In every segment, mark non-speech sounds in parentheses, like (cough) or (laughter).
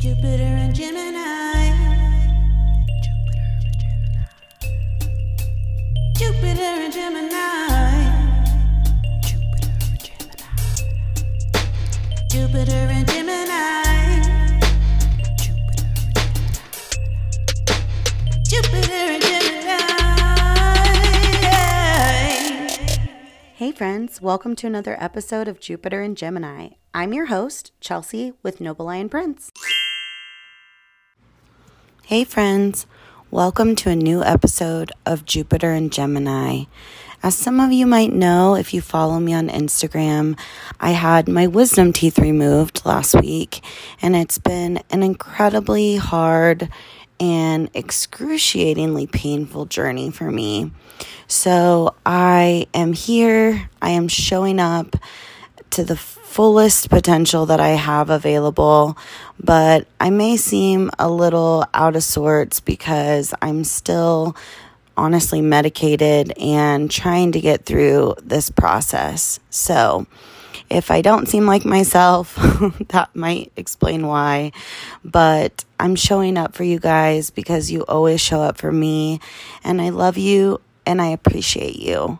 Jupiter in Gemini. Jupiter in Gemini. Jupiter in Gemini. Jupiter in Gemini. Jupiter in Gemini. Hey, friends, welcome to another episode of Jupiter in Gemini. I'm your host, Chelsea, with Noble Lion Prince. Hey, friends, welcome to a new episode of Jupiter in Gemini. As some of you might know, if you follow me on Instagram, I had my wisdom teeth removed last week, and it's been an incredibly hard and excruciatingly painful journey for me. So I am here, I am showing up to the fullest potential that I have available, but I may seem a little out of sorts because I'm still honestly medicated and trying to get through this process. So, if I don't seem like myself, (laughs) that might explain why. But I'm showing up for you guys because you always show up for me, and I love you and I appreciate you.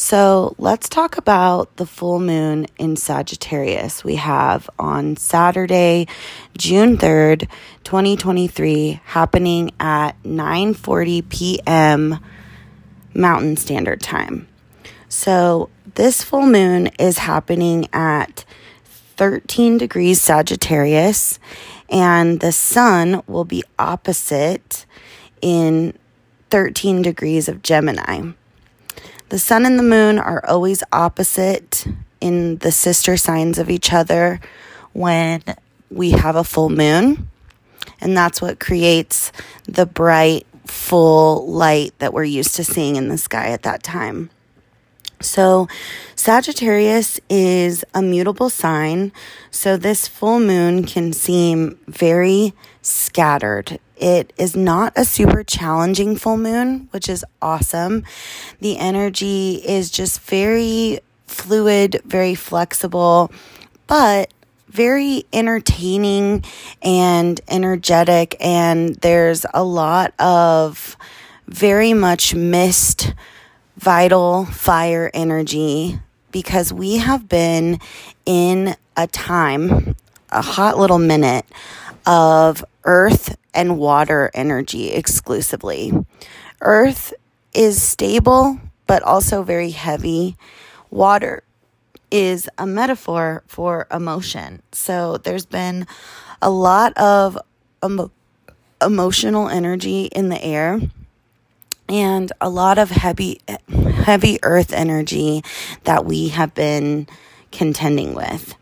So let's talk about the full moon in Sagittarius we have on Saturday, June 3rd, 2023, happening at 9:40 p.m. Mountain Standard Time. So this full moon is happening at 13 degrees Sagittarius, and the sun will be opposite in 13 degrees of Gemini. The sun and the moon are always opposite in the sister signs of each other when we have a full moon. And that's what creates the bright, full light that we're used to seeing in the sky at that time. So, Sagittarius is a mutable sign. So, this full moon can seem very scattered. It is not a super challenging full moon, which is awesome. The energy is just very fluid, very flexible, but very entertaining and energetic. And there's a lot of very much missed vital fire energy because we have been in a time, a hot little minute of earth and water energy exclusively. Earth is stable, but also very heavy. Water is a metaphor for emotion. So there's been a lot of emo- emotional energy in the air and a lot of heavy heavy earth energy that we have been contending with.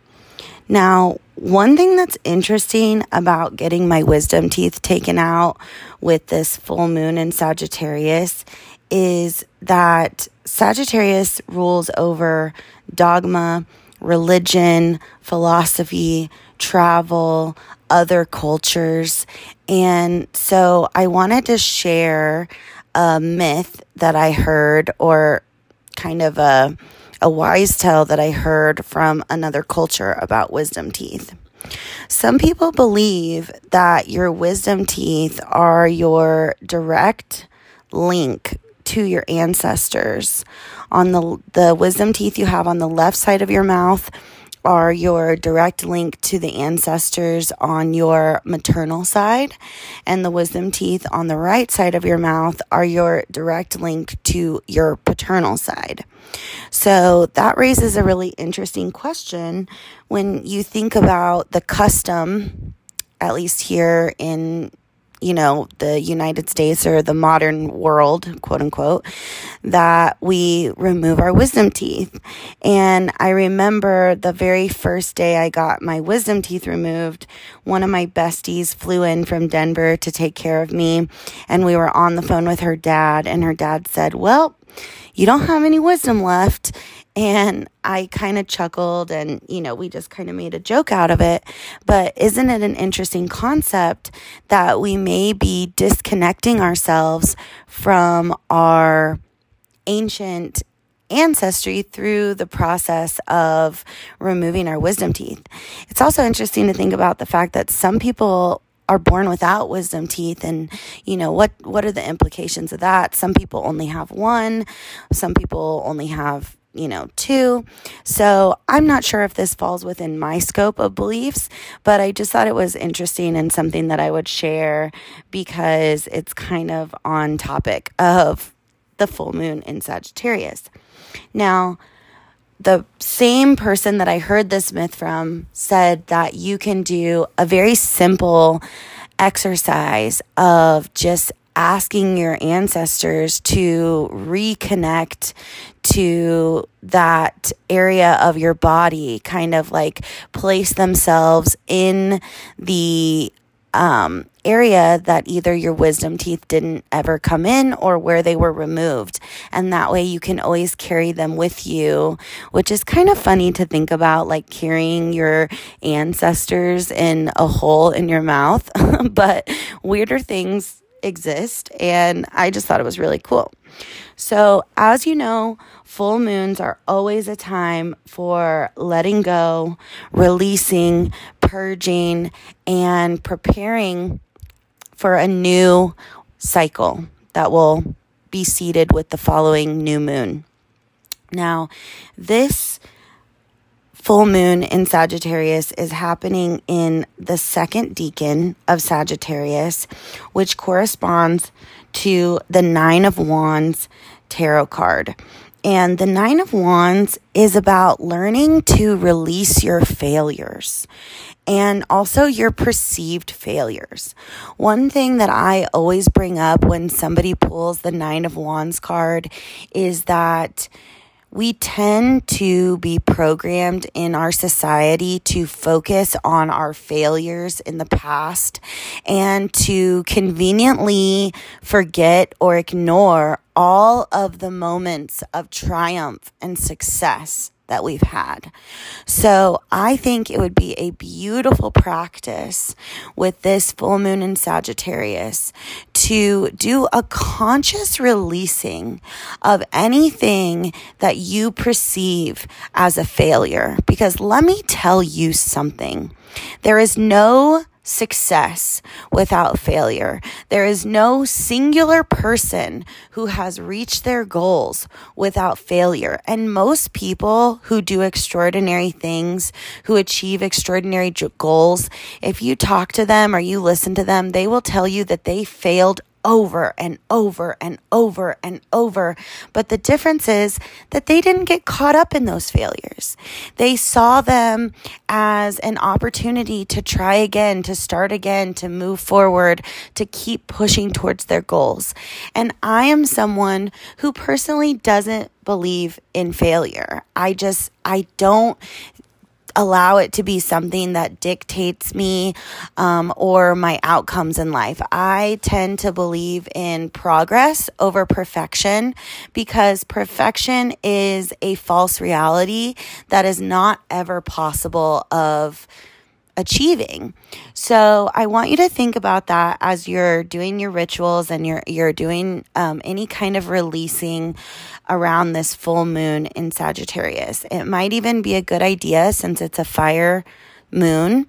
Now, one thing that's interesting about getting my wisdom teeth taken out with this full moon in Sagittarius is that Sagittarius rules over dogma, religion, philosophy, travel, other cultures. And so I wanted to share a myth that I heard or kind of a a wise tale that I heard from another culture about wisdom teeth. Some people believe that your wisdom teeth are your direct link to your ancestors. On the the wisdom teeth you have on the left side of your mouth are your direct link to the ancestors on your maternal side, and the wisdom teeth on the right side of your mouth are your direct link to your paternal side. So that raises a really interesting question when you think about the custom, at least here in you know, the United States or the modern world, quote unquote, that we remove our wisdom teeth. And I remember the very first day I got my wisdom teeth removed, one of my besties flew in from Denver to take care of me. And we were on the phone with her dad, and her dad said, Well, you don't have any wisdom left. And I kind of chuckled and, you know, we just kind of made a joke out of it. But isn't it an interesting concept that we may be disconnecting ourselves from our ancient ancestry through the process of removing our wisdom teeth. It's also interesting to think about the fact that some people are born without wisdom teeth and you know what what are the implications of that some people only have one some people only have you know two. So i'm not sure if this falls within my scope of beliefs but i just thought it was interesting and something that i would share because it's kind of on topic of the full moon in sagittarius. Now the same person that I heard this myth from said that you can do a very simple exercise of just asking your ancestors to reconnect to that area of your body, kind of like place themselves in the um, area that either your wisdom teeth didn't ever come in or where they were removed. And that way you can always carry them with you, which is kind of funny to think about, like carrying your ancestors in a hole in your mouth. (laughs) but weirder things exist. And I just thought it was really cool. So, as you know, full moons are always a time for letting go, releasing, purging, and preparing for a new cycle that will be seeded with the following new moon. Now, this full moon in Sagittarius is happening in the second decan of Sagittarius, which corresponds to the Nine of Wands tarot card. And the Nine of Wands is about learning to release your failures and also your perceived failures. One thing that I always bring up when somebody pulls the Nine of Wands card is that we tend to be programmed in our society to focus on our failures in the past and to conveniently forget or ignore all of the moments of triumph and success that we've had. So I think it would be a beautiful practice with this full moon in Sagittarius to do a conscious releasing of anything that you perceive as a failure. Because let me tell you something. There is no success without failure. There is no singular person who has reached their goals without failure. And most people who do extraordinary things, who achieve extraordinary goals, if you talk to them or you listen to them, they will tell you that they failed over and over and over and over. But the difference is that they didn't get caught up in those failures. They saw them as an opportunity to try again, to start again, to move forward, to keep pushing towards their goals. And I am someone who personally doesn't believe in failure. I just, I don't allow it to be something that dictates me um, or my outcomes in life. I tend to believe in progress over perfection because perfection is a false reality that is not ever possible of achieving. So I want you to think about that as you're doing your rituals and you're you're doing um, any kind of releasing around this full moon in Sagittarius. It might even be a good idea since it's a fire moon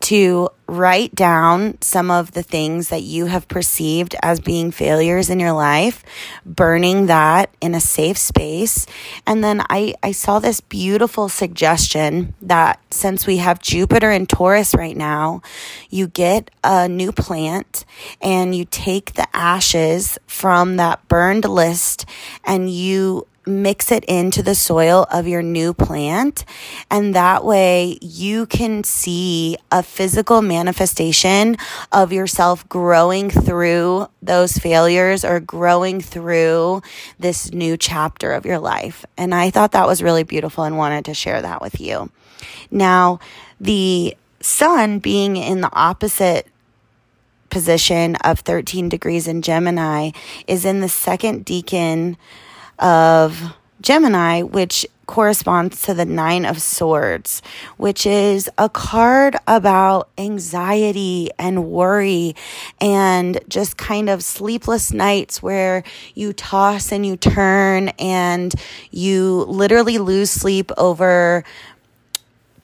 to write down some of the things that you have perceived as being failures in your life, burning that in a safe space. And then I, I saw this beautiful suggestion that since we have Jupiter in Taurus right now, you get a new plant and you take the ashes from that burned list and you mix it into the soil of your new plant. And that way you can see a physical manifestation of yourself growing through those failures or growing through this new chapter of your life. And I thought that was really beautiful and wanted to share that with you. Now, the sun being in the opposite position of 13 degrees in Gemini is in the second decan of Gemini, which corresponds to the Nine of Swords, which is a card about anxiety and worry and just kind of sleepless nights where you toss and you turn and you literally lose sleep over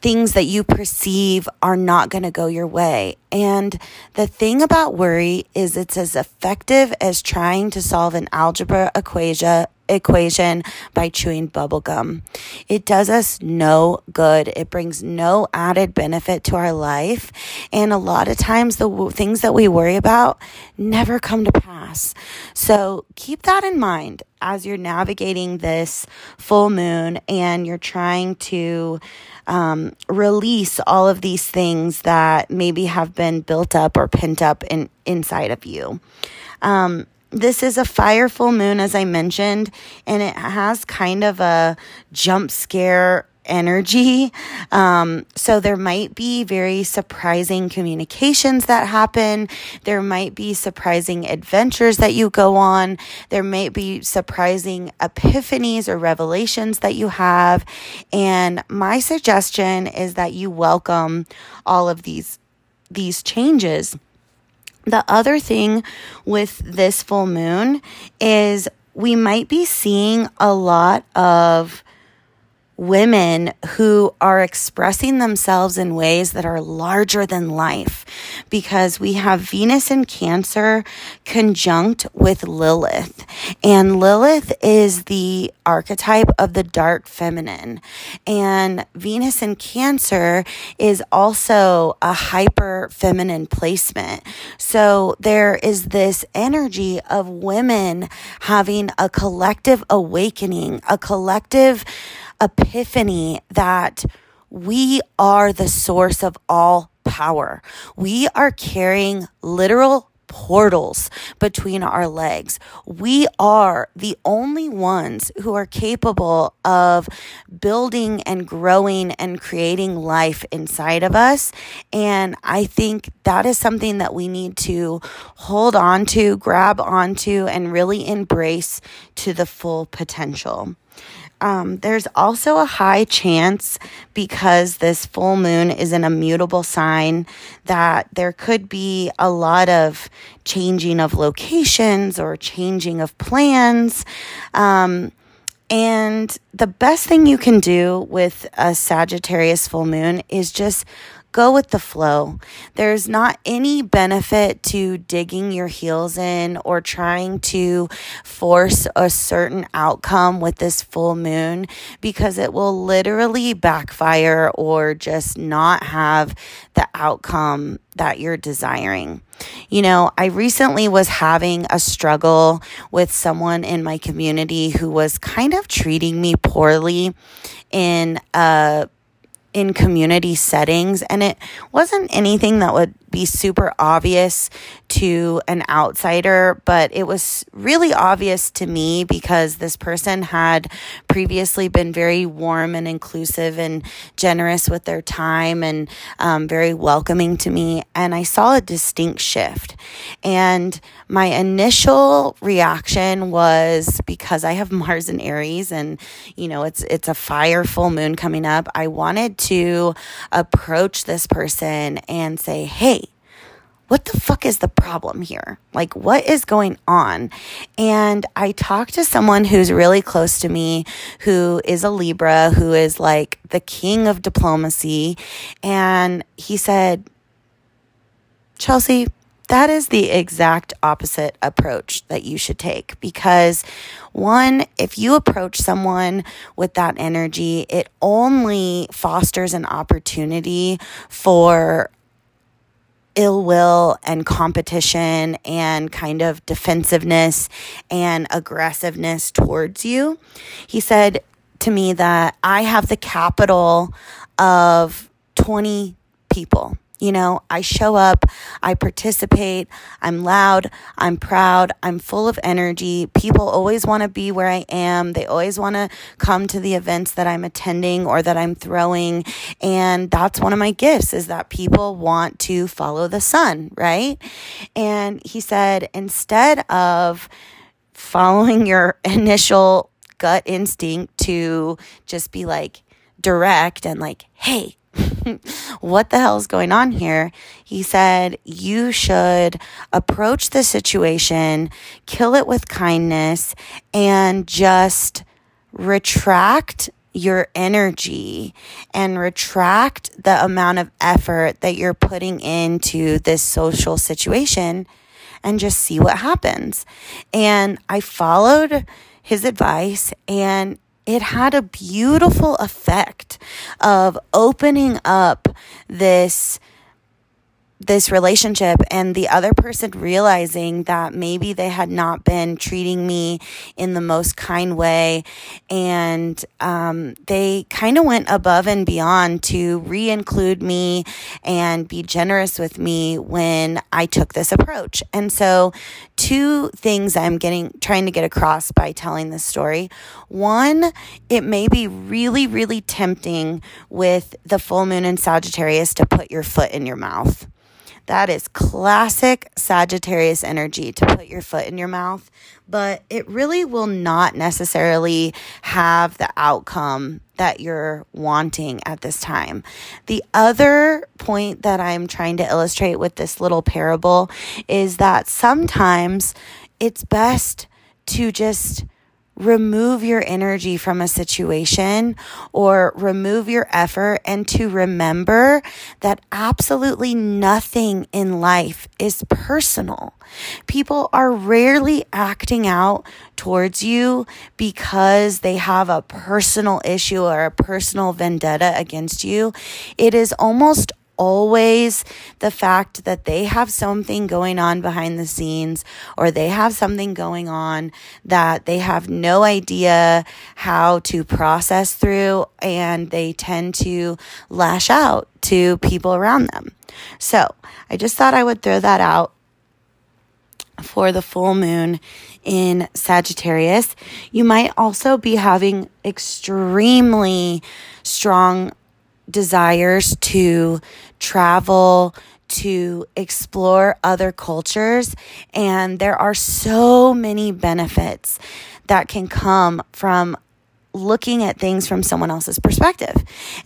things that you perceive are not going to go your way. And the thing about worry is it's as effective as trying to solve an algebra equation equation by chewing bubblegum. It does us no good. It brings no added benefit to our life. And a lot of times the w- things that we worry about never come to pass. So keep that in mind as you're navigating this full moon and you're trying to um, release all of these things that maybe have been built up or pent up in, inside of you. Um, this is a fire full moon, as I mentioned, and it has kind of a jump scare energy. Um, so there might be very surprising communications that happen. There might be surprising adventures that you go on. There might be surprising epiphanies or revelations that you have. And my suggestion is that you welcome all of these, these changes the other thing with this full moon is we might be seeing a lot of women who are expressing themselves in ways that are larger than life because we have Venus in Cancer conjunct with Lilith. And Lilith is the archetype of the dark feminine. And Venus in Cancer is also a hyper feminine placement. So there is this energy of women having a collective awakening, a collective epiphany that we are the source of all power. We are carrying literal portals between our legs. We are the only ones who are capable of building and growing and creating life inside of us. And I think that is something that we need to hold on to, grab onto, and really embrace to the full potential. Um, there's also a high chance because this full moon is an immutable sign that there could be a lot of changing of locations or changing of plans. Um, and the best thing you can do with a Sagittarius full moon is just go with the flow. There's not any benefit to digging your heels in or trying to force a certain outcome with this full moon because it will literally backfire or just not have the outcome that you're desiring. You know, I recently was having a struggle with someone in my community who was kind of treating me poorly in a in community settings and it wasn't anything that would be super obvious to an outsider, but it was really obvious to me because this person had previously been very warm and inclusive and generous with their time and um, very welcoming to me. And I saw a distinct shift. And my initial reaction was because I have (laughs) Mars in Aries and, you know, it's, it's a fire full moon coming up. I wanted to approach this person and say, Hey, what the fuck is the problem here? Like, what is going on? And I talked to someone who's really close to me, who is a Libra, who is like the king of diplomacy. And he said, Chelsea, that is the exact opposite approach that you should take because one, if you approach someone with that energy, it only fosters an opportunity for ill will and competition and kind of defensiveness and aggressiveness towards you. He said to me that I have the capital of 20 people. You know, I show up, I participate, I'm loud, I'm proud, I'm full of energy. People always want to be where I am. They always want to come to the events that I'm attending or that I'm throwing. And that's one of my gifts is that people want to follow the sun, right? And he said, instead of following (laughs) your initial gut instinct to just be like direct and like, hey, (laughs) what the hell is going on here? He said, You should approach the situation, kill it with kindness, and just retract your energy and retract the amount of effort that you're putting into this social situation and just see what happens. And I followed his advice and it had a beautiful effect of opening up this this relationship and the other person realizing that maybe they had not been treating me in the most kind way. And um, they kind of went above and beyond to re-include me and be generous with me when i took this approach. And so two things i'm getting trying to get across by telling this story. One it may be really really tempting with the full moon in sagittarius to put your foot in your mouth that is classic Sagittarius energy to put your foot in your mouth, but it really will not necessarily have the outcome that you're wanting at this time. The other point that I'm trying to illustrate with this little parable is that sometimes it's best to just remove your energy from a situation or remove your effort and to remember that absolutely nothing in life is personal. People are rarely acting out towards you because they have a personal issue or a personal vendetta against you. It is almost always the fact that they have something going on behind the scenes or they have something going on that they have no idea how to process through and they tend to lash out to people around them. So I just thought I would throw that out for the full moon in Sagittarius. You might also be having extremely strong desires to travel, to explore other cultures. And there are so many benefits that can come from looking at things from someone else's perspective.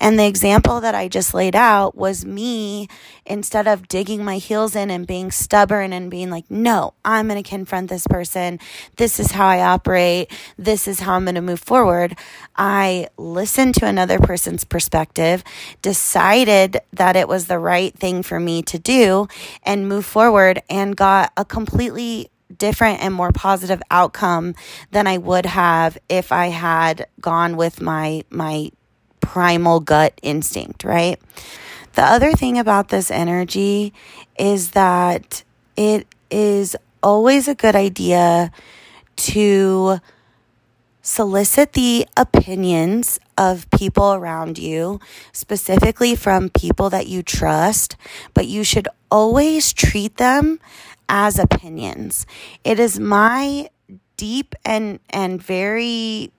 And the example that I just laid out was me, instead of digging my heels in and being stubborn and being like, no, I'm going to confront this person. This is how I operate. This is how I'm going to move forward. I listened to another person's perspective, decided that it was the right thing for me to do, and move forward and got a completely different and more positive outcome than I would have if I had gone with my my primal gut instinct, right? The other thing about this energy is that it is always a good idea to solicit the opinions of people around you, specifically from people that you trust, but you should always treat them as opinions. It is my deep and and very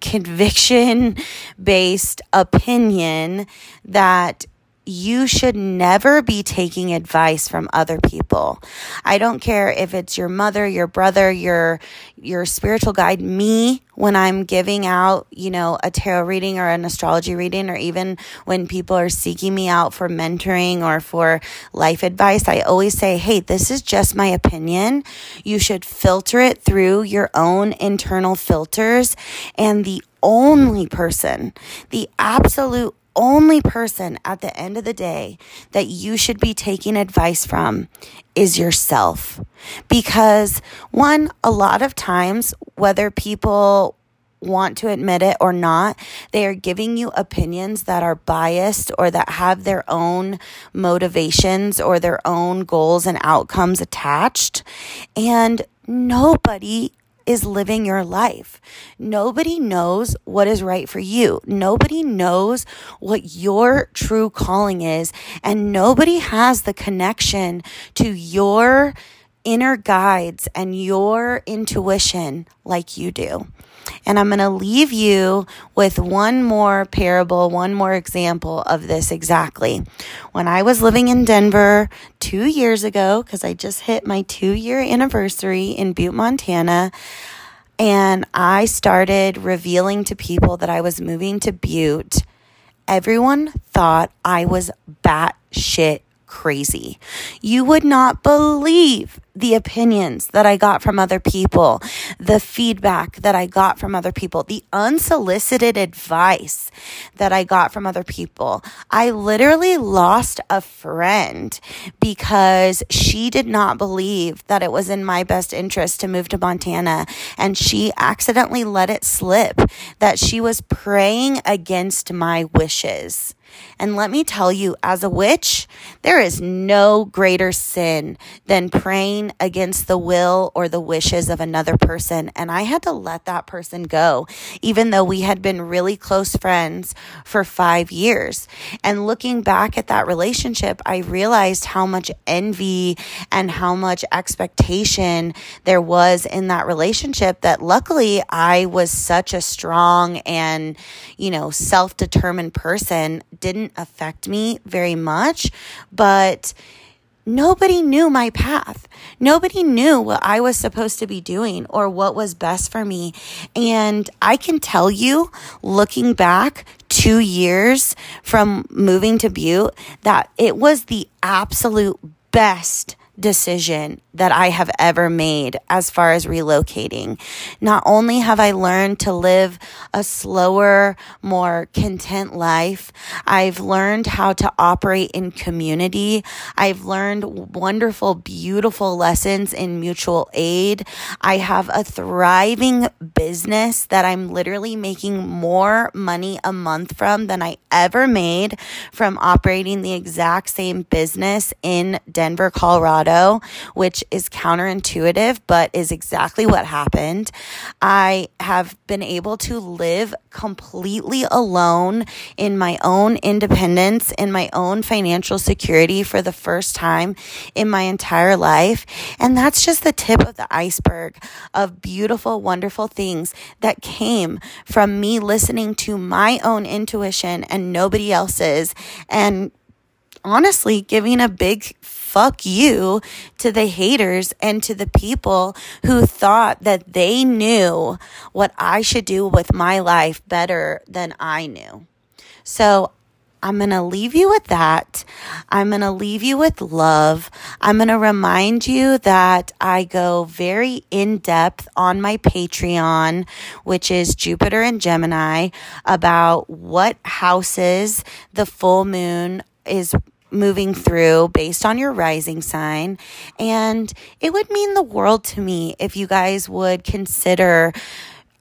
conviction based opinion that you should never be taking advice from other people. I don't care if it's your mother, your brother, your your spiritual guide, me when I'm giving out, you know, a tarot reading or an astrology reading or even when people are seeking me out for mentoring or for life advice, I always say, "Hey, this is just my opinion. You should filter it through your own internal filters and the only person, the absolute only person at the end of the day that you should be taking advice from is yourself. Because, one, a lot of times, whether people want to admit it or not, they are giving you opinions that are biased or that have their own motivations or their own goals and outcomes attached. And nobody is living your life. Nobody knows what is right for you. Nobody knows what your true calling is. And nobody has the connection to your inner guides and your intuition like you do. And I'm going to leave you with one more parable, one more example of this exactly. When I was living in Denver two years ago, because I just hit my two year anniversary in Butte, Montana, and I started revealing to people that I was moving to Butte, everyone thought I was batshit crazy. You would not believe the opinions that I got from other people, the feedback that I got from other people, the unsolicited advice that I got from other people. I literally lost a friend because she did not believe that it was in my best interest to move to Montana and she accidentally let it slip that she was praying against my wishes. And let me tell you, as a witch, there is no greater sin than praying against the will or the wishes of another person. And I had to let that person go, even though we had been really close friends for five years. And looking back at that relationship, I realized how much envy and how much expectation there was in that relationship that luckily I was such a strong and, you know, self determined person didn't affect me very much, but nobody knew my path. Nobody knew what I was supposed to be doing or what was best for me. And I can tell you, looking back two years from moving to Butte, that it was the absolute best decision that I have ever made as far as relocating. Not only have I learned to live a slower, more content life, I've learned how to operate in community. I've learned wonderful, beautiful lessons in mutual aid. I have a thriving business that I'm literally making more money a month from than I ever made from operating the exact same business in Denver, Colorado, which is counterintuitive, but is exactly what happened. I have been able to live completely alone in my own independence, in my own financial security for the first time in my entire life. And that's just the tip of the iceberg of beautiful, wonderful things that came from me listening to my own intuition and nobody else's and honestly giving a big fuck you to the haters and to the people who thought that they knew what I should do with my life better than I knew. So I'm going to leave you with that. I'm going to leave you with love. I'm going to remind you that I go very in depth on my Patreon, which is Jupiter in Gemini, about what houses the full moon is moving through based on your rising sign. And it would mean the world to me if you guys would consider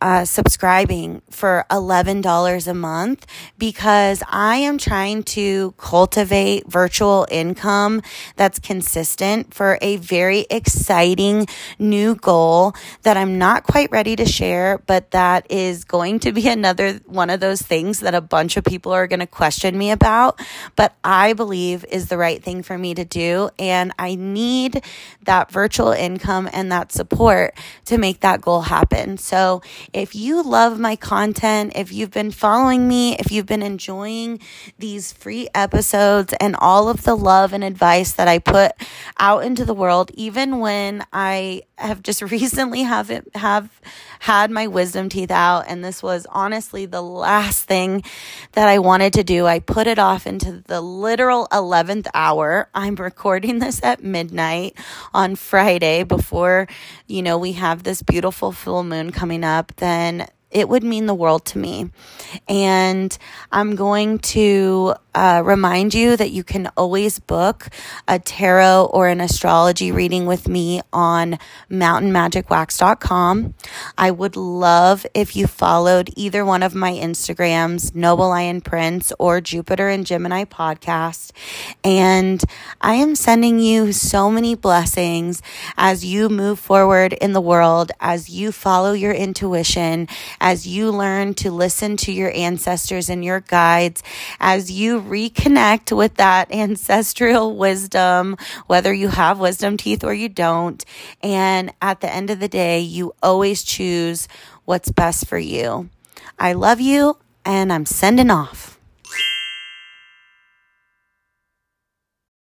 uh, subscribing for $11 a month because I am trying to cultivate virtual income that's consistent for a very exciting new goal that I'm not quite ready to share, but that is going to be (laughs) another one of those things that a bunch of people are going to question me about, but I believe is the right thing for me to do. And I need that virtual income and that support to make that goal happen. So if you love my content, if you've been following me, if you've been enjoying these free episodes and all of the love and advice that I put out into the world, even when I have just (laughs) recently have it, have had my wisdom teeth out and this was honestly the last thing that I wanted to do. I put it off into the literal 11th hour. I'm recording this at midnight on Friday before, you know, we have this beautiful full moon coming up. Then it would mean the world to me. And I'm going to uh, remind you that you can always book a tarot or an astrology reading with me on mountainmagicwax.com. I would love if you followed either one of my Instagrams, Noble Lion Prince or Jupiter in Gemini podcast. And I am sending you so many blessings as you move forward in the world, as you follow your intuition, as you learn to listen to your ancestors and your guides, as you reconnect with that ancestral wisdom, whether you have wisdom teeth or you don't. And at the end of the day, you always choose what's best for you. I love you and I'm sending off.